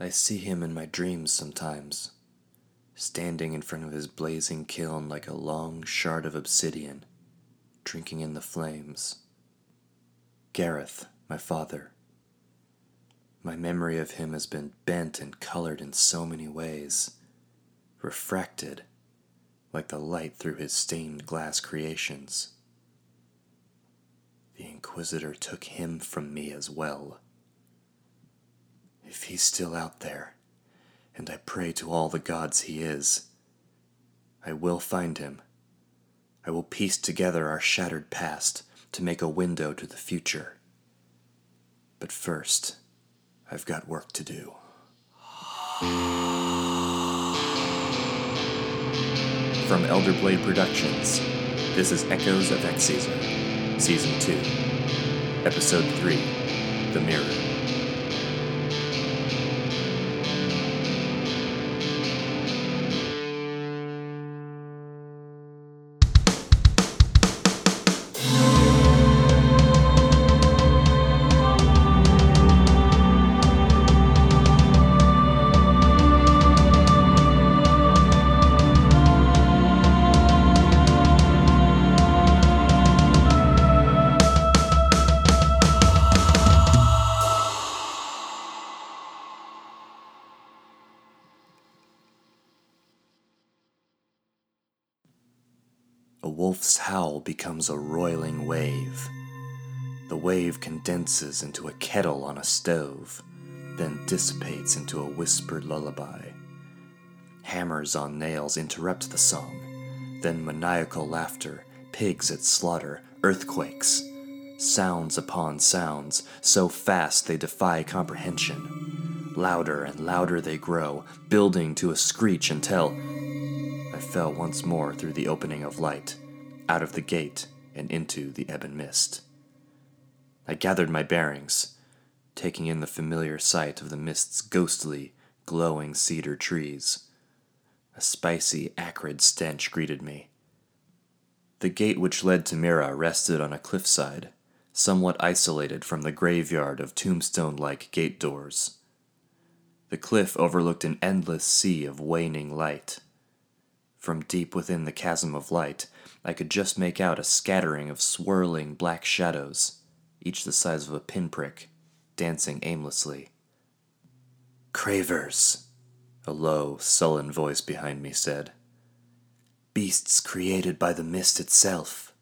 I see him in my dreams sometimes, standing in front of his blazing kiln like a long shard of obsidian, drinking in the flames. Gareth, my father. My memory of him has been bent and colored in so many ways, refracted like the light through his stained glass creations. The Inquisitor took him from me as well. If he's still out there, and I pray to all the gods he is, I will find him. I will piece together our shattered past to make a window to the future. But first, I've got work to do. From Elderblade Productions, this is Echoes of Exezer, Season 2, Episode 3 The Mirror. Becomes a roiling wave. The wave condenses into a kettle on a stove, then dissipates into a whispered lullaby. Hammers on nails interrupt the song, then maniacal laughter, pigs at slaughter, earthquakes. Sounds upon sounds, so fast they defy comprehension. Louder and louder they grow, building to a screech until I fell once more through the opening of light, out of the gate and into the ebon mist. I gathered my bearings, taking in the familiar sight of the mist's ghostly, glowing cedar trees. A spicy, acrid stench greeted me. The gate which led to Mira rested on a cliffside, somewhat isolated from the graveyard of tombstone like gate doors. The cliff overlooked an endless sea of waning light. From deep within the chasm of light, I could just make out a scattering of swirling black shadows, each the size of a pinprick, dancing aimlessly. Cravers, a low, sullen voice behind me said. Beasts created by the mist itself.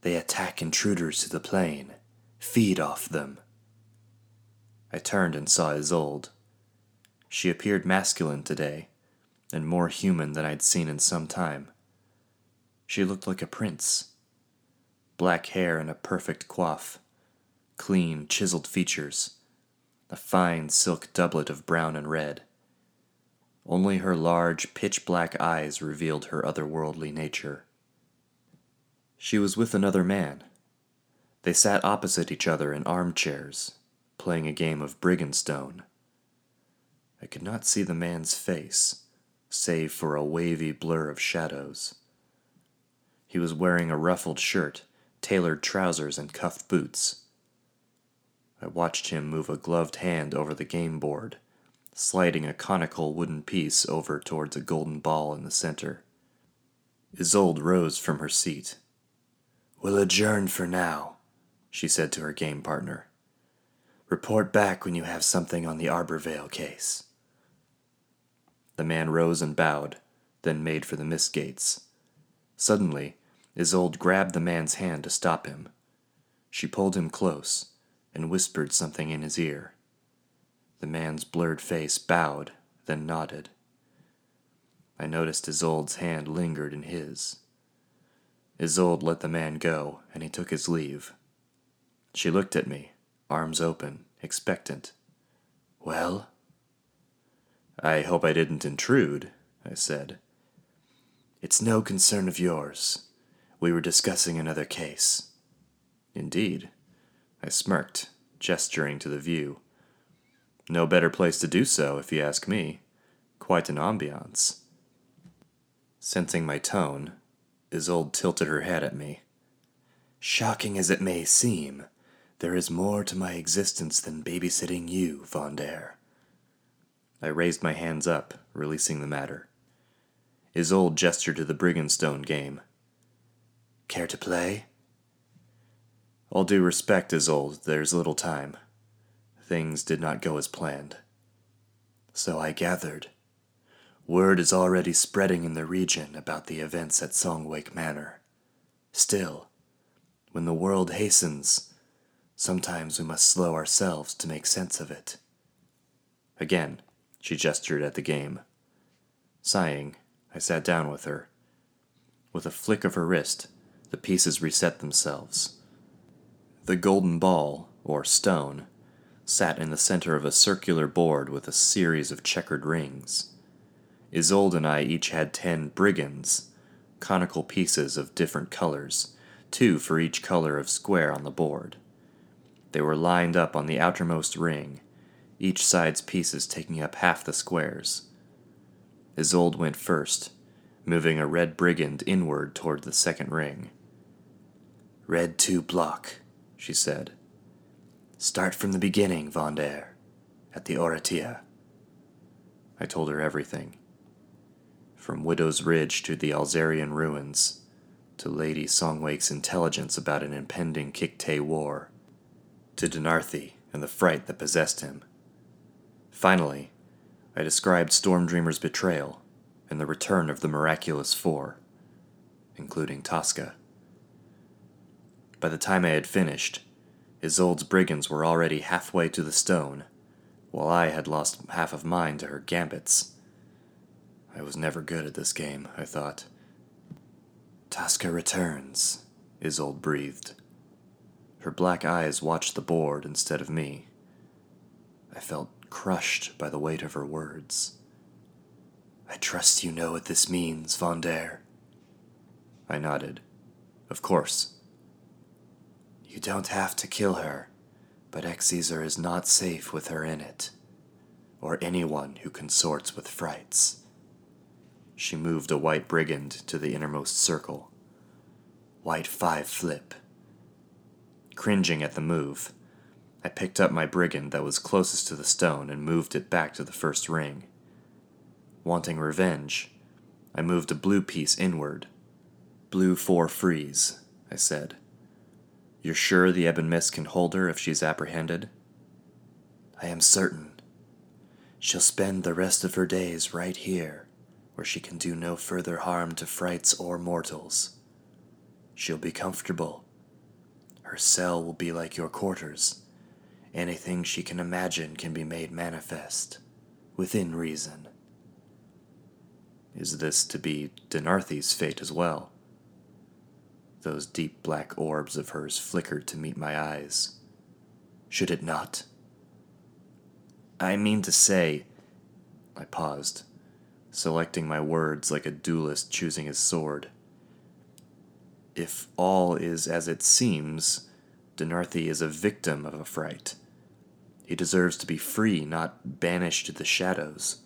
They attack intruders to the plane, feed off them. I turned and saw Isolde. She appeared masculine today, and more human than I'd seen in some time. She looked like a prince. Black hair and a perfect coif, clean, chiseled features, a fine silk doublet of brown and red. Only her large, pitch black eyes revealed her otherworldly nature. She was with another man. They sat opposite each other in armchairs, playing a game of Brigandstone. I could not see the man's face, save for a wavy blur of shadows. He was wearing a ruffled shirt, tailored trousers, and cuffed boots. I watched him move a gloved hand over the game board, sliding a conical wooden piece over towards a golden ball in the center. Isolde rose from her seat. We'll adjourn for now, she said to her game partner. Report back when you have something on the Arborvale case. The man rose and bowed, then made for the mist gates. Suddenly, Isolde grabbed the man's hand to stop him. She pulled him close and whispered something in his ear. The man's blurred face bowed, then nodded. I noticed Isolde's hand lingered in his. Isolde let the man go, and he took his leave. She looked at me, arms open, expectant. Well? I hope I didn't intrude, I said. It's no concern of yours. We were discussing another case. Indeed. I smirked, gesturing to the view. No better place to do so, if you ask me. Quite an ambiance. Sensing my tone, Isolde tilted her head at me. Shocking as it may seem, there is more to my existence than babysitting you, Vondair. I raised my hands up, releasing the matter. Isolde gestured to the Brigandstone game. Care to play? All due respect, Isolde, there's little time. Things did not go as planned. So I gathered. Word is already spreading in the region about the events at Songwake Manor. Still, when the world hastens, sometimes we must slow ourselves to make sense of it. Again, she gestured at the game. Sighing, I sat down with her. With a flick of her wrist, the pieces reset themselves. The golden ball, or stone, sat in the center of a circular board with a series of checkered rings. Isolde and I each had ten brigands, conical pieces of different colors, two for each color of square on the board. They were lined up on the outermost ring, each side's pieces taking up half the squares. Isolde went first, moving a red brigand inward toward the second ring. Red 2 block, she said. Start from the beginning, Vonder, at the Oratia. I told her everything. From Widow's Ridge to the Alzarian ruins, to Lady Songwake's intelligence about an impending Kikte war, to Denarthi and the fright that possessed him. Finally, I described Stormdreamer's betrayal and the return of the miraculous four, including Tosca. By the time I had finished, Isolde's brigands were already halfway to the stone, while I had lost half of mine to her gambits. I was never good at this game, I thought. Tosca returns, Isolde breathed. Her black eyes watched the board instead of me. I felt crushed by the weight of her words. I trust you know what this means, Vonder. I nodded. Of course. You don't have to kill her, but Exezer is not safe with her in it, or anyone who consorts with frights. She moved a white brigand to the innermost circle. White five flip. Cringing at the move, I picked up my brigand that was closest to the stone and moved it back to the first ring. Wanting revenge, I moved a blue piece inward. Blue 4 freeze, I said. You're sure the Ebon Mist can hold her if she's apprehended? I am certain. She'll spend the rest of her days right here, where she can do no further harm to frights or mortals. She'll be comfortable. Her cell will be like your quarters Anything she can imagine can be made manifest, within reason. Is this to be Denarthi's fate as well? Those deep black orbs of hers flickered to meet my eyes. Should it not? I mean to say, I paused, selecting my words like a duelist choosing his sword. If all is as it seems, Denarthi is a victim of a fright. He deserves to be free, not banished to the shadows.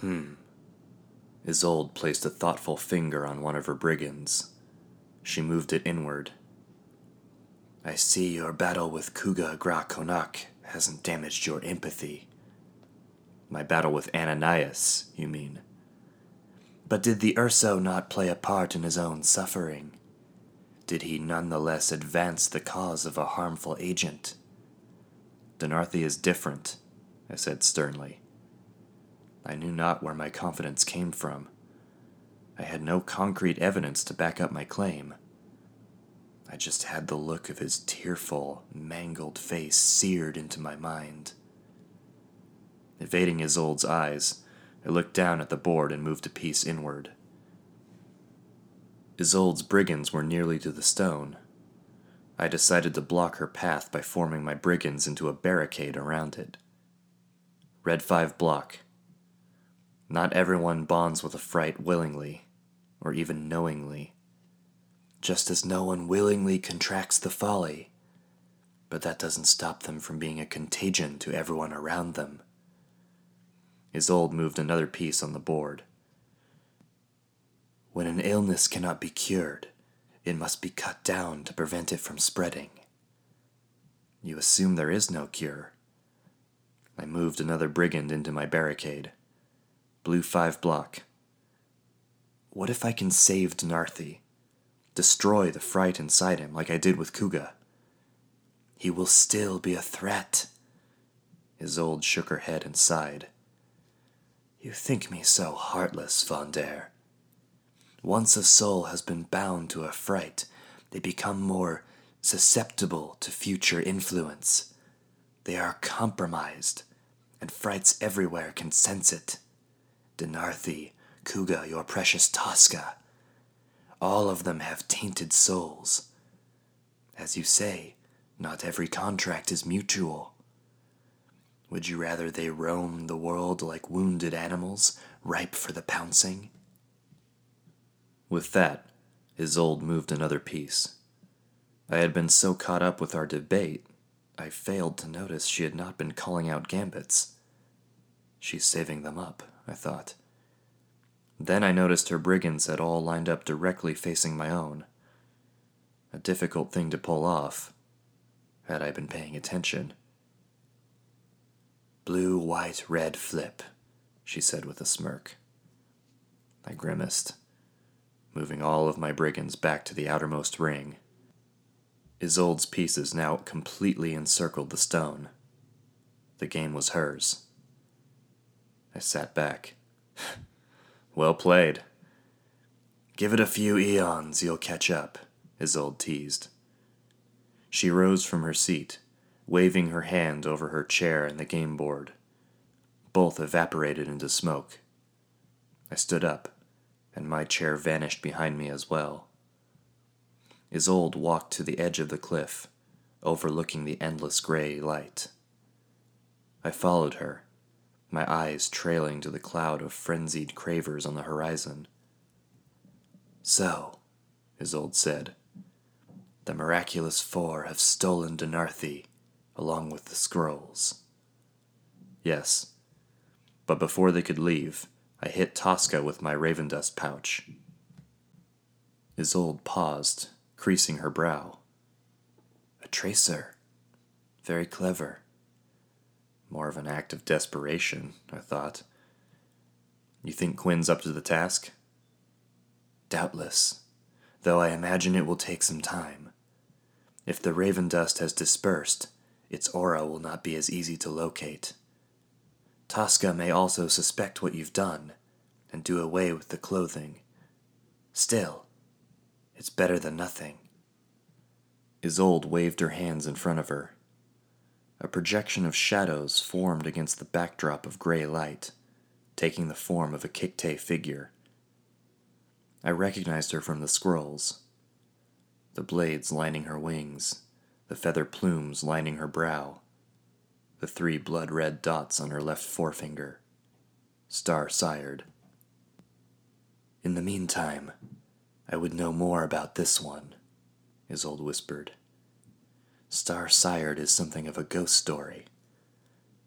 Hmm. Isolde placed a thoughtful finger on one of her brigands. She moved it inward. I see your battle with Kuga Gra Konak hasn't damaged your empathy. My battle with Ananias, you mean? But did the Urso not play a part in his own suffering? Did he nonetheless advance the cause of a harmful agent? Denarthi is different, I said sternly. I knew not where my confidence came from. I had no concrete evidence to back up my claim. I just had the look of his tearful, mangled face seared into my mind. Evading Isolde's eyes, I looked down at the board and moved a piece inward. Isolde's brigands were nearly to the stone, I decided to block her path by forming my brigands into a barricade around it. Red 5 block. Not everyone bonds with a fright willingly, or even knowingly. Just as no one willingly contracts the folly, but that doesn't stop them from being a contagion to everyone around them. Isolde moved another piece on the board. When an illness cannot be cured, it must be cut down to prevent it from spreading. You assume there is no cure. I moved another brigand into my barricade. Blue 5 block. What if I can save Denarthi? Destroy the fright inside him like I did with Kuga? He will still be a threat. Isolde shook her head and sighed. You think me so heartless, Vander. Once a soul has been bound to a fright, they become more susceptible to future influence. They are compromised, and frights everywhere can sense it. Denarthi, Kuga, your precious Tosca. All of them have tainted souls. As you say, not every contract is mutual. Would you rather they roam the world like wounded animals, ripe for the pouncing? With that, Isolde moved another piece. I had been so caught up with our debate, I failed to notice she had not been calling out gambits. She's saving them up, I thought. Then I noticed her brigands had all lined up directly facing my own. A difficult thing to pull off, had I been paying attention. Blue, white, red flip, she said with a smirk. I grimaced, moving all of my brigands back to the outermost ring. Isolde's pieces now completely encircled the stone. The game was hers. I sat back. well played. Give it a few eons, you'll catch up, Isolde teased. She rose from her seat, waving her hand over her chair and the game board. Both evaporated into smoke. I stood up, and my chair vanished behind me as well. Isolde walked to the edge of the cliff, overlooking the endless gray light. I followed her, my eyes trailing to the cloud of frenzied cravers on the horizon. So, Isolde said, the miraculous four have stolen Denarthi, along with the scrolls. Yes, but before they could leave, I hit Tosca with my Ravendust pouch. Isolde paused, creasing her brow. A tracer. Very clever. More of an act of desperation, I thought. You think Quinn's up to the task? Doubtless, though I imagine it will take some time. If the raven dust has dispersed, its aura will not be as easy to locate. Tosca may also suspect what you've done and do away with the clothing. Still, it's better than nothing. Isolde waved her hands in front of her. A projection of shadows formed against the backdrop of gray light, taking the form of a Kikte figure. I recognized her from the scrolls. The blades lining her wings, the feather plumes lining her brow, the three blood red dots on her left forefinger. Star sired. In the meantime, I would know more about this one, Isolde whispered. Star Sired is something of a ghost story,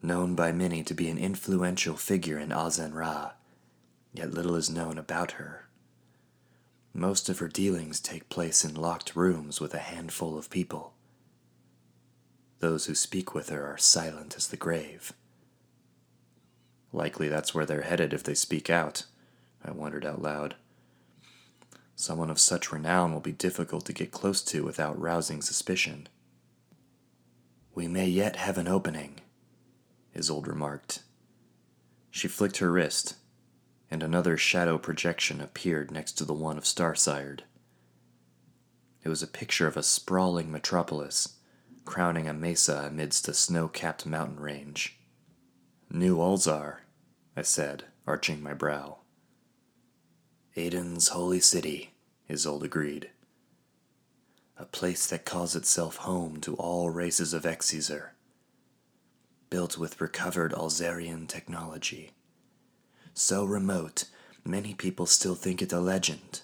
known by many to be an influential figure in Azen Ra, yet little is known about her. Most of her dealings take place in locked rooms with a handful of people. Those who speak with her are silent as the grave. Likely that's where they're headed if they speak out, I wondered out loud. Someone of such renown will be difficult to get close to without rousing suspicion. We may yet have an opening, Isolde remarked. She flicked her wrist, and another shadow projection appeared next to the one of Starsired. It was a picture of a sprawling metropolis, crowning a mesa amidst a snow capped mountain range. New Alzar, I said, arching my brow. Aiden's holy city, Isolde agreed a place that calls itself home to all races of Exezer, built with recovered Alzarian technology. So remote, many people still think it a legend.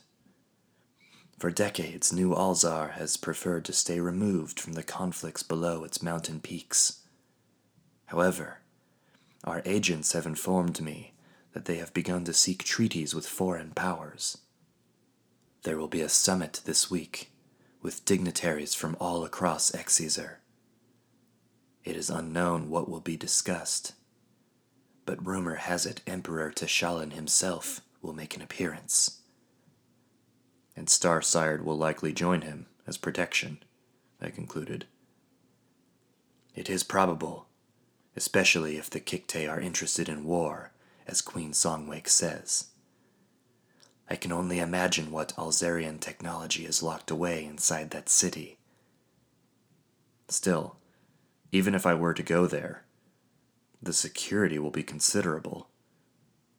For decades, New Alzar has preferred to stay removed from the conflicts below its mountain peaks. However, our agents have informed me that they have begun to seek treaties with foreign powers. There will be a summit this week with dignitaries from all across Exezer. It is unknown what will be discussed. But rumor has it Emperor Teshalin himself will make an appearance. And Star Sired will likely join him as protection, I concluded. It is probable, especially if the Kikte are interested in war, as Queen Songwake says. I can only imagine what Alzarian technology is locked away inside that city. Still, even if I were to go there, the security will be considerable.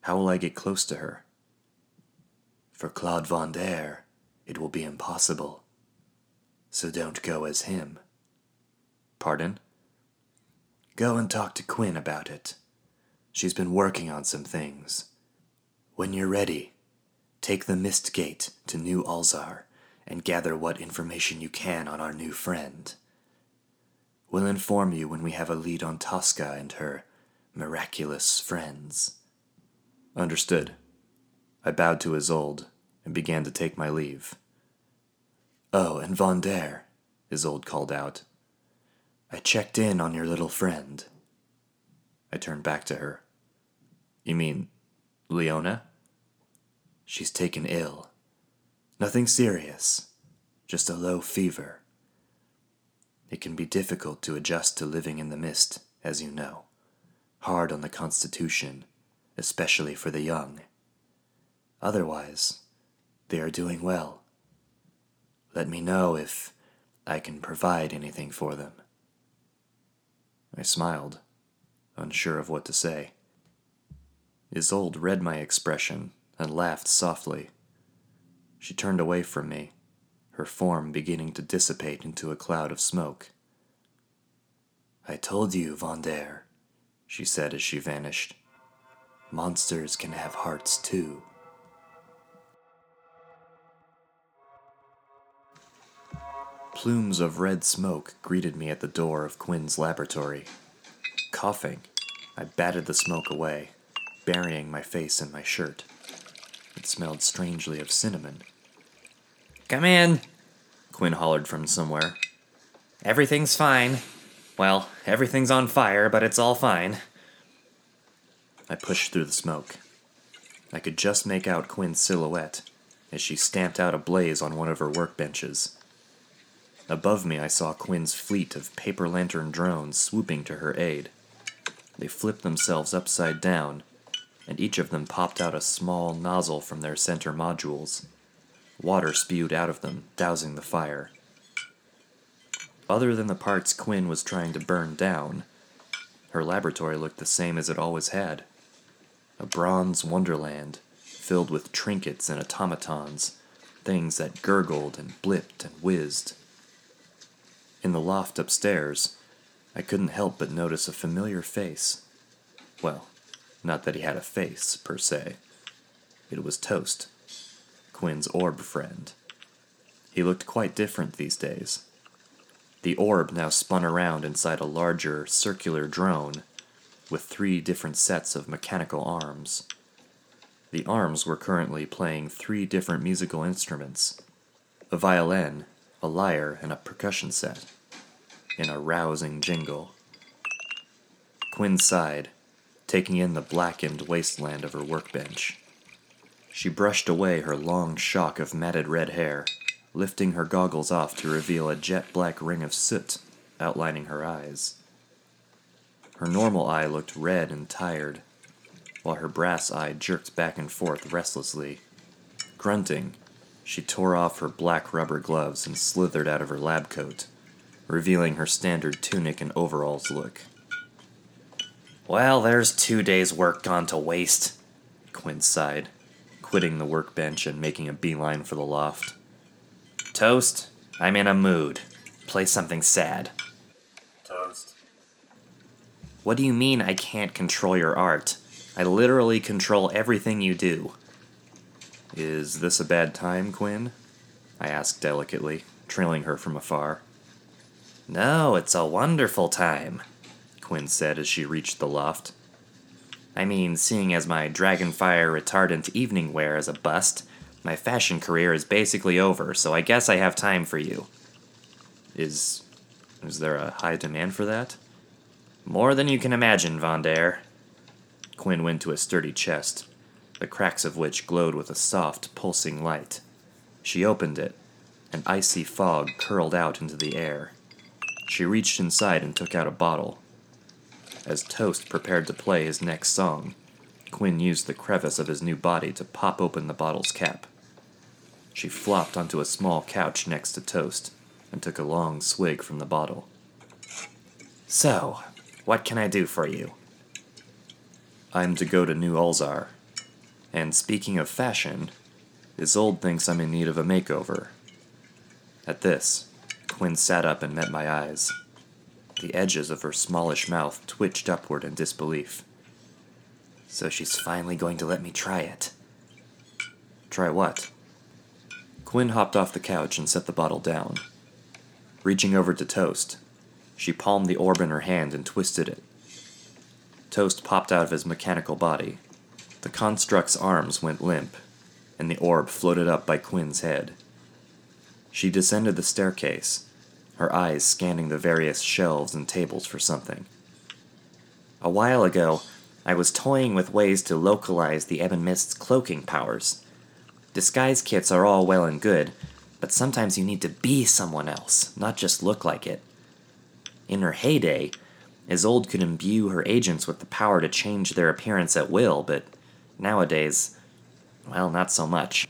How will I get close to her? For Claude Vendere, it will be impossible. So don't go as him. Pardon? Go and talk to Quinn about it. She's been working on some things. When you're ready, take the Mist Gate to New Alzar and gather what information you can on our new friend. We'll inform you when we have a lead on Tosca and her miraculous friends. Understood. I bowed to Isolde and began to take my leave. Oh, and Vendere, Isolde called out. I checked in on your little friend. I turned back to her. You mean Leona? She's taken ill. Nothing serious, just a low fever. It can be difficult to adjust to living in the mist, as you know. Hard on the constitution, especially for the young. Otherwise, they are doing well. Let me know if I can provide anything for them. I smiled, unsure of what to say. Isolde read my expression and laughed softly. She turned away from me, her form beginning to dissipate into a cloud of smoke. I told you, Vendere, she said as she vanished. Monsters can have hearts too. Plumes of red smoke greeted me at the door of Quinn's laboratory. Coughing, I batted the smoke away, burying my face in my shirt. It smelled strangely of cinnamon. Come in, Quinn hollered from somewhere. Everything's fine. Well, everything's on fire, but it's all fine. I pushed through the smoke. I could just make out Quinn's silhouette as she stamped out a blaze on one of her workbenches. Above me, I saw Quinn's fleet of paper lantern drones swooping to her aid. They flipped themselves upside down, and each of them popped out a small nozzle from their center modules. Water spewed out of them, dousing the fire. Other than the parts Quinn was trying to burn down, her laboratory looked the same as it always had a bronze wonderland filled with trinkets and automatons, things that gurgled and blipped and whizzed. In the loft upstairs, I couldn't help but notice a familiar face. Well, not that he had a face, per se. It was Toast, Quinn's orb friend. He looked quite different these days. The orb now spun around inside a larger, circular drone with three different sets of mechanical arms. The arms were currently playing three different musical instruments a violin, a lyre, and a percussion set, in a rousing jingle. Quinn sighed, taking in the blackened wasteland of her workbench. She brushed away her long shock of matted red hair, lifting her goggles off to reveal a jet black ring of soot outlining her eyes. Her normal eye looked red and tired, while her brass eye jerked back and forth restlessly. Grunting, she tore off her black rubber gloves and slithered out of her lab coat, revealing her standard tunic and overalls look. Well, there's two days' work gone to waste, Quinn sighed, quitting the workbench and making a beeline for the loft. Toast, I'm in a mood. Play something sad. Toast. What do you mean I can't control your art? I literally control everything you do. Is this a bad time, Quinn? I asked delicately, trailing her from afar. No, it's a wonderful time, Quinn said as she reached the loft. I mean, seeing as my Dragonfire retardant evening wear is a bust, my fashion career is basically over, so I guess I have time for you. Is is there a high demand for that? More than you can imagine, Vondair. Quinn went to a sturdy chest, the cracks of which glowed with a soft, pulsing light. She opened it, and icy fog curled out into the air. She reached inside and took out a bottle. As Toast prepared to play his next song, Quinn used the crevice of his new body to pop open the bottle's cap. She flopped onto a small couch next to Toast and took a long swig from the bottle. So, what can I do for you? I'm to go to New Alzar. And speaking of fashion, Isolde thinks I'm in need of a makeover. At this, Quinn sat up and met my eyes. The edges of her smallish mouth twitched upward in disbelief. So she's finally going to let me try it. Try what? Quinn hopped off the couch and set the bottle down. Reaching over to Toast, she palmed the orb in her hand and twisted it. Toast popped out of his mechanical body. The construct's arms went limp, and the orb floated up by Quinn's head. She descended the staircase, her eyes scanning the various shelves and tables for something. A while ago, I was toying with ways to localize the Ebon Mist's cloaking powers. Disguise kits are all well and good, but sometimes you need to be someone else, not just look like it. In her heyday, Isolde could imbue her agents with the power to change their appearance at will, but nowadays, well, not so much.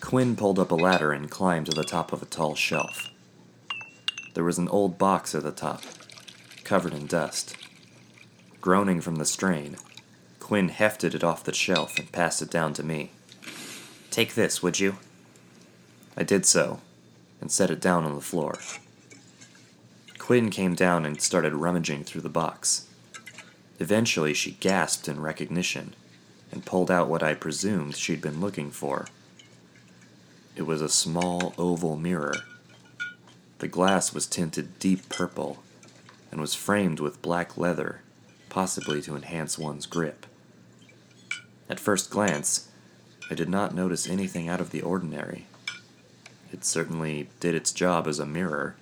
Quinn pulled up a ladder and climbed to the top of a tall shelf. There was an old box at the top, covered in dust. Groaning from the strain, Quinn hefted it off the shelf and passed it down to me. Take this, would you? I did so, and set it down on the floor. Quinn came down and started rummaging through the box. Eventually, she gasped in recognition and pulled out what I presumed she'd been looking for. It was a small oval mirror. The glass was tinted deep purple and was framed with black leather, possibly to enhance one's grip. At first glance, I did not notice anything out of the ordinary. It certainly did its job as a mirror,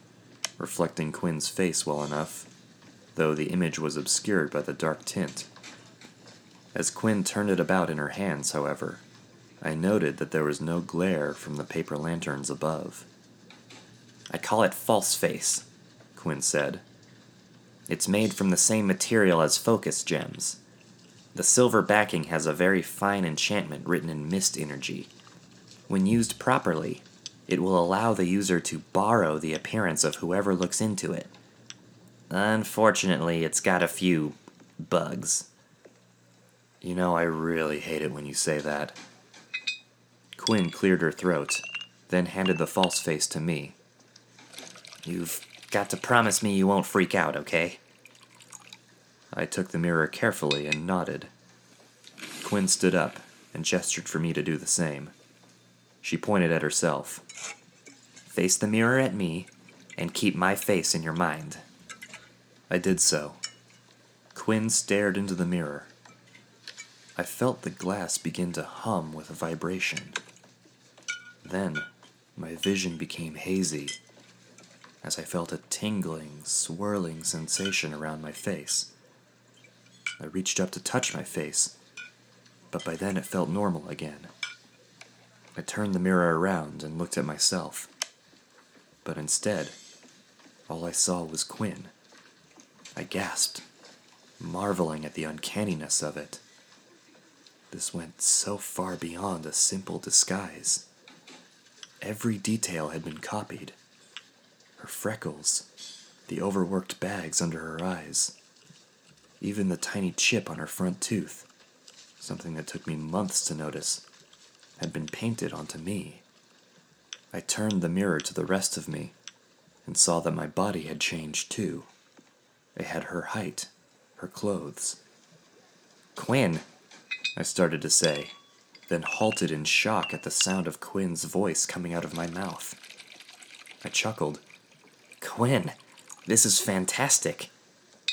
reflecting Quinn's face well enough, though the image was obscured by the dark tint. As Quinn turned it about in her hands, however, I noted that there was no glare from the paper lanterns above. I call it false face, Quinn said. It's made from the same material as focus gems. The silver backing has a very fine enchantment written in mist energy. When used properly, it will allow the user to borrow the appearance of whoever looks into it. Unfortunately, it's got a few bugs. You know, I really hate it when you say that. Quinn cleared her throat, then handed the false face to me. You've got to promise me you won't freak out, okay? I took the mirror carefully and nodded. Quinn stood up and gestured for me to do the same. She pointed at herself. Face the mirror at me and keep my face in your mind. I did so. Quinn stared into the mirror. I felt the glass begin to hum with a vibration. Then, my vision became hazy as I felt a tingling, swirling sensation around my face. I reached up to touch my face, but by then it felt normal again. I turned the mirror around and looked at myself, but instead, all I saw was Quinn. I gasped, marveling at the uncanniness of it. This went so far beyond a simple disguise. Every detail had been copied her freckles, the overworked bags under her eyes, even the tiny chip on her front tooth, something that took me months to notice, had been painted onto me. I turned the mirror to the rest of me and saw that my body had changed too. I had her height, her clothes. Quinn, I started to say, then halted in shock at the sound of Quinn's voice coming out of my mouth. I chuckled. Quinn, this is fantastic.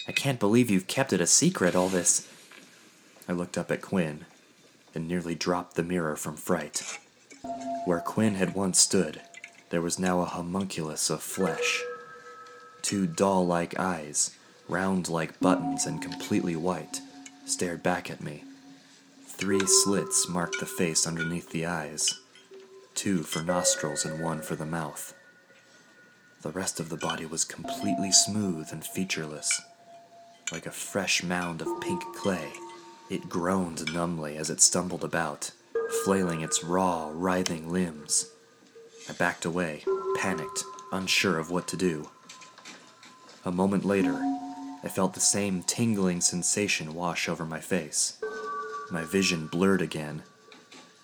I can't believe you've kept it a secret all this. I looked up at Quinn and nearly dropped the mirror from fright. Where Quinn had once stood, there was now a homunculus of flesh. Two doll like eyes, round like buttons and completely white, stared back at me. Three slits marked the face underneath the eyes, two for nostrils and one for the mouth. The rest of the body was completely smooth and featureless, like a fresh mound of pink clay. It groaned numbly as it stumbled about, flailing its raw, writhing limbs. I backed away, panicked, unsure of what to do. A moment later, I felt the same tingling sensation wash over my face. My vision blurred again,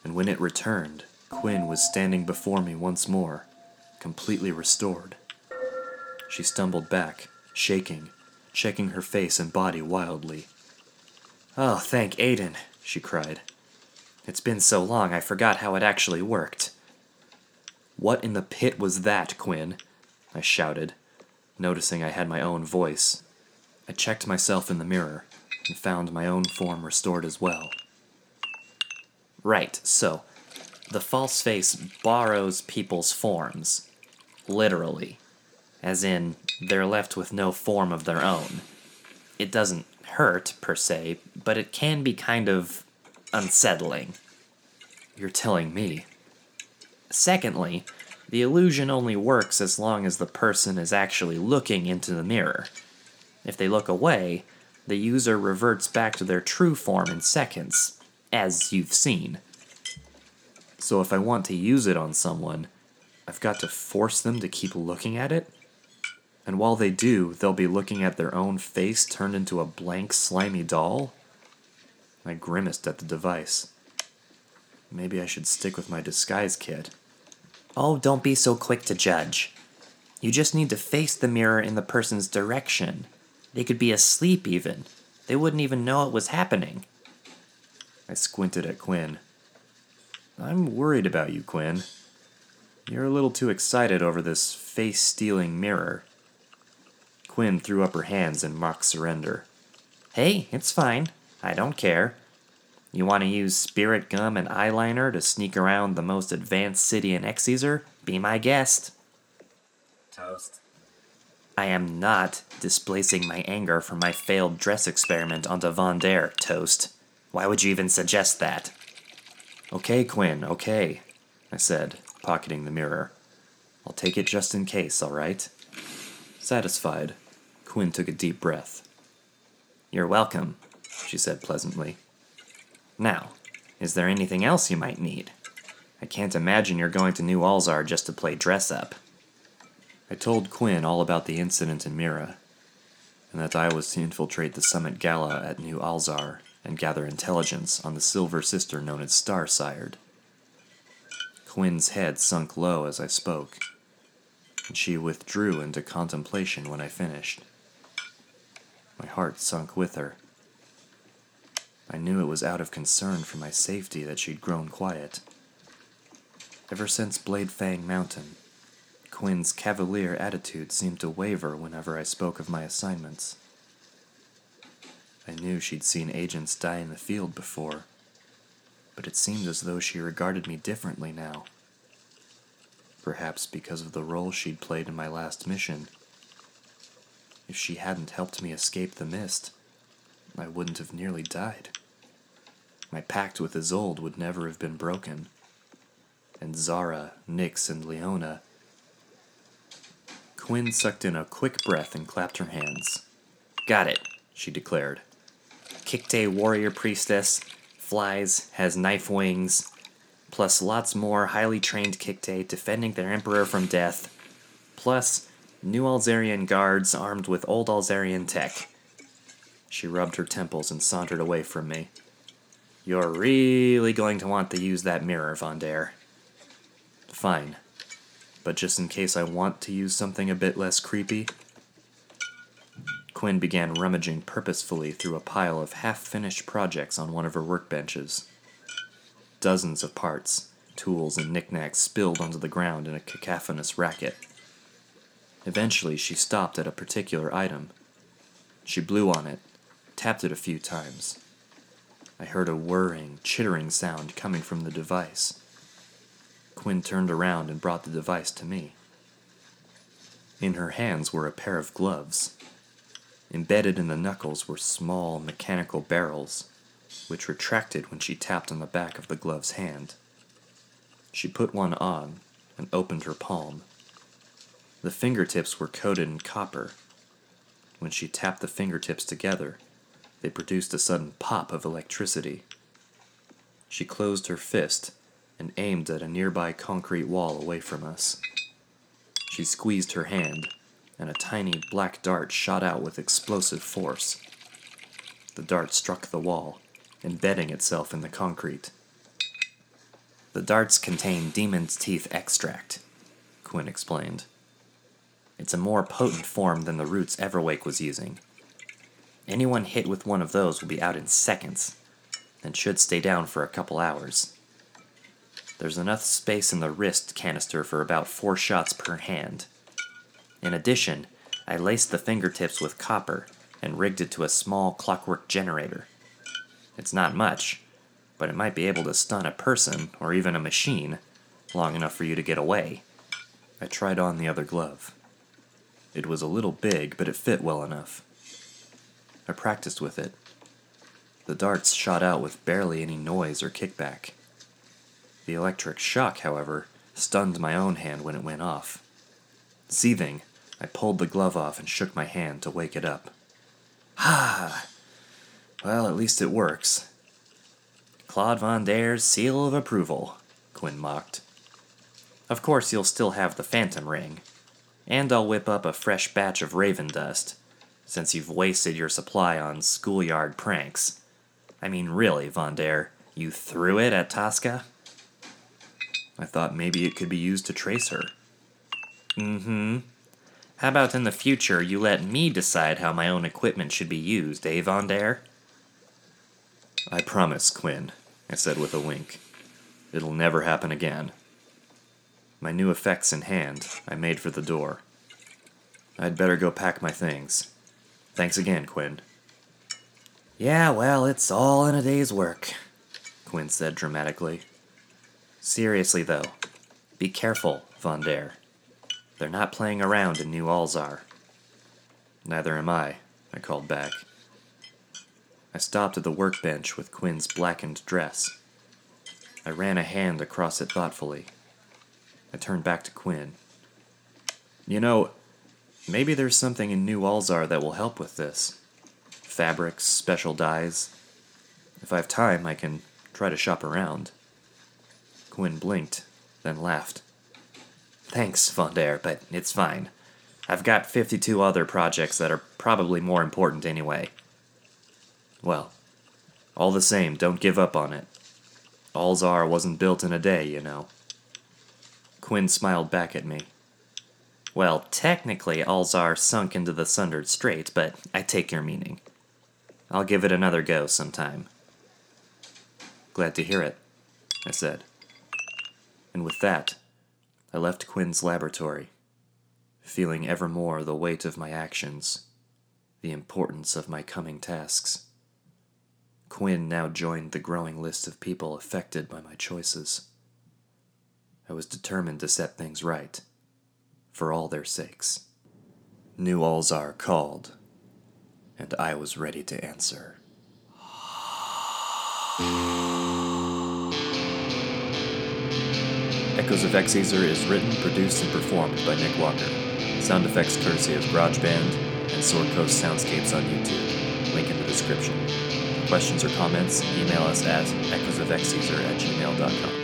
and when it returned, Quinn was standing before me once more, completely restored. She stumbled back, shaking, checking her face and body wildly. Oh, thank Aiden, she cried. It's been so long I forgot how it actually worked. What in the pit was that, Quinn? I shouted, noticing I had my own voice I checked myself in the mirror and found my own form restored as well. Right, so the false face borrows people's forms. Literally. As in, they're left with no form of their own. It doesn't hurt, per se, but it can be kind of unsettling. You're telling me. Secondly, the illusion only works as long as the person is actually looking into the mirror. If they look away, the user reverts back to their true form in seconds, as you've seen. So if I want to use it on someone, I've got to force them to keep looking at it? And while they do, they'll be looking at their own face turned into a blank, slimy doll? I grimaced at the device. Maybe I should stick with my disguise kit. Oh, don't be so quick to judge. You just need to face the mirror in the person's direction. They could be asleep, even. They wouldn't even know it was happening. I squinted at Quinn. I'm worried about you, Quinn. You're a little too excited over this face stealing mirror. Quinn threw up her hands in mock surrender. Hey, it's fine. I don't care. You want to use spirit gum and eyeliner to sneak around the most advanced city in Exezer? Be my guest. Toast. I am not displacing my anger from my failed dress experiment onto Von Dare, Toast. Why would you even suggest that? Okay, Quinn, okay, I said, pocketing the mirror. I'll take it just in case, all right? Satisfied, Quinn took a deep breath. You're welcome, she said pleasantly. Now, is there anything else you might need? I can't imagine you're going to New Alzar just to play dress up. I told Quinn all about the incident in Mira, and that I was to infiltrate the summit gala at New Alzar and gather intelligence on the silver sister known as Star Sired. Quinn's head sunk low as I spoke, and she withdrew into contemplation when I finished. My heart sunk with her. I knew it was out of concern for my safety that she'd grown quiet. Ever since Blade Fang Mountain, Quinn's cavalier attitude seemed to waver whenever I spoke of my assignments. I knew she'd seen agents die in the field before, but it seemed as though she regarded me differently now. Perhaps because of the role she'd played in my last mission. If she hadn't helped me escape the mist, I wouldn't have nearly died. My pact with Isolde would never have been broken. And Zara, Nix, and Leona Quinn sucked in a quick breath and clapped her hands. Got it, she declared. Kikte warrior priestess, flies, has knife wings, plus lots more highly trained Kikte defending their emperor from death, plus new Alzarian guards armed with old Alzarian tech. She rubbed her temples and sauntered away from me. You're really going to want to use that mirror, Von Dare. Fine, but just in case I want to use something a bit less creepy. Quinn began rummaging purposefully through a pile of half finished projects on one of her workbenches. Dozens of parts, tools, and knickknacks spilled onto the ground in a cacophonous racket. Eventually, she stopped at a particular item. She blew on it, tapped it a few times. I heard a whirring, chittering sound coming from the device. Quinn turned around and brought the device to me. In her hands were a pair of gloves. Embedded in the knuckles were small mechanical barrels, which retracted when she tapped on the back of the glove's hand. She put one on and opened her palm. The fingertips were coated in copper. When she tapped the fingertips together, they produced a sudden pop of electricity. She closed her fist and aimed at a nearby concrete wall away from us. She squeezed her hand, and a tiny black dart shot out with explosive force. The dart struck the wall, embedding itself in the concrete. The darts contain demon's teeth extract, Quinn explained. It's a more potent form than the roots Everwake was using. Anyone hit with one of those will be out in seconds, and should stay down for a couple hours. There's enough space in the wrist canister for about four shots per hand. In addition, I laced the fingertips with copper and rigged it to a small clockwork generator. It's not much, but it might be able to stun a person or even a machine long enough for you to get away. I tried on the other glove. It was a little big, but it fit well enough. I practiced with it. The darts shot out with barely any noise or kickback. The electric shock, however, stunned my own hand when it went off. Seething, I pulled the glove off and shook my hand to wake it up. Ah! Well, at least it works. Claude Von Dare's seal of approval, Quinn mocked. Of course, you'll still have the phantom ring, and I'll whip up a fresh batch of raven dust, since you've wasted your supply on schoolyard pranks. I mean, really, Von Dare, you threw it at Tosca? I thought maybe it could be used to trace her. Mm hmm. How about in the future you let me decide how my own equipment should be used, eh, Von Dare? I promise, Quinn, I said with a wink. It'll never happen again. My new effects in hand, I made for the door. I'd better go pack my things. Thanks again, Quinn. Yeah, well, it's all in a day's work, Quinn said dramatically. Seriously, though, be careful, Von Dare. They're not playing around in New Alzar. Neither am I, I called back. I stopped at the workbench with Quinn's blackened dress. I ran a hand across it thoughtfully. I turned back to Quinn. You know, maybe there's something in New Alzar that will help with this. Fabrics, special dyes. If I have time, I can try to shop around. Quinn blinked, then laughed. Thanks, Von Dare, but it's fine. I've got 52 other projects that are probably more important anyway. Well, all the same, don't give up on it. Alzar wasn't built in a day, you know. Quinn smiled back at me. Well, technically, Alzar sunk into the Sundered Strait, but I take your meaning. I'll give it another go sometime. Glad to hear it, I said. And with that, I left Quinn's laboratory, feeling ever more the weight of my actions, the importance of my coming tasks. Quinn now joined the growing list of people affected by my choices. I was determined to set things right, for all their sakes. New Alzar called, and I was ready to answer. Echoes of Exezer is written, produced, and performed by Nick Walker. Sound effects courtesy of GarageBand and Sword Coast Soundscapes on YouTube. Link in the description. questions or comments, email us at echoesofexezer at gmail.com.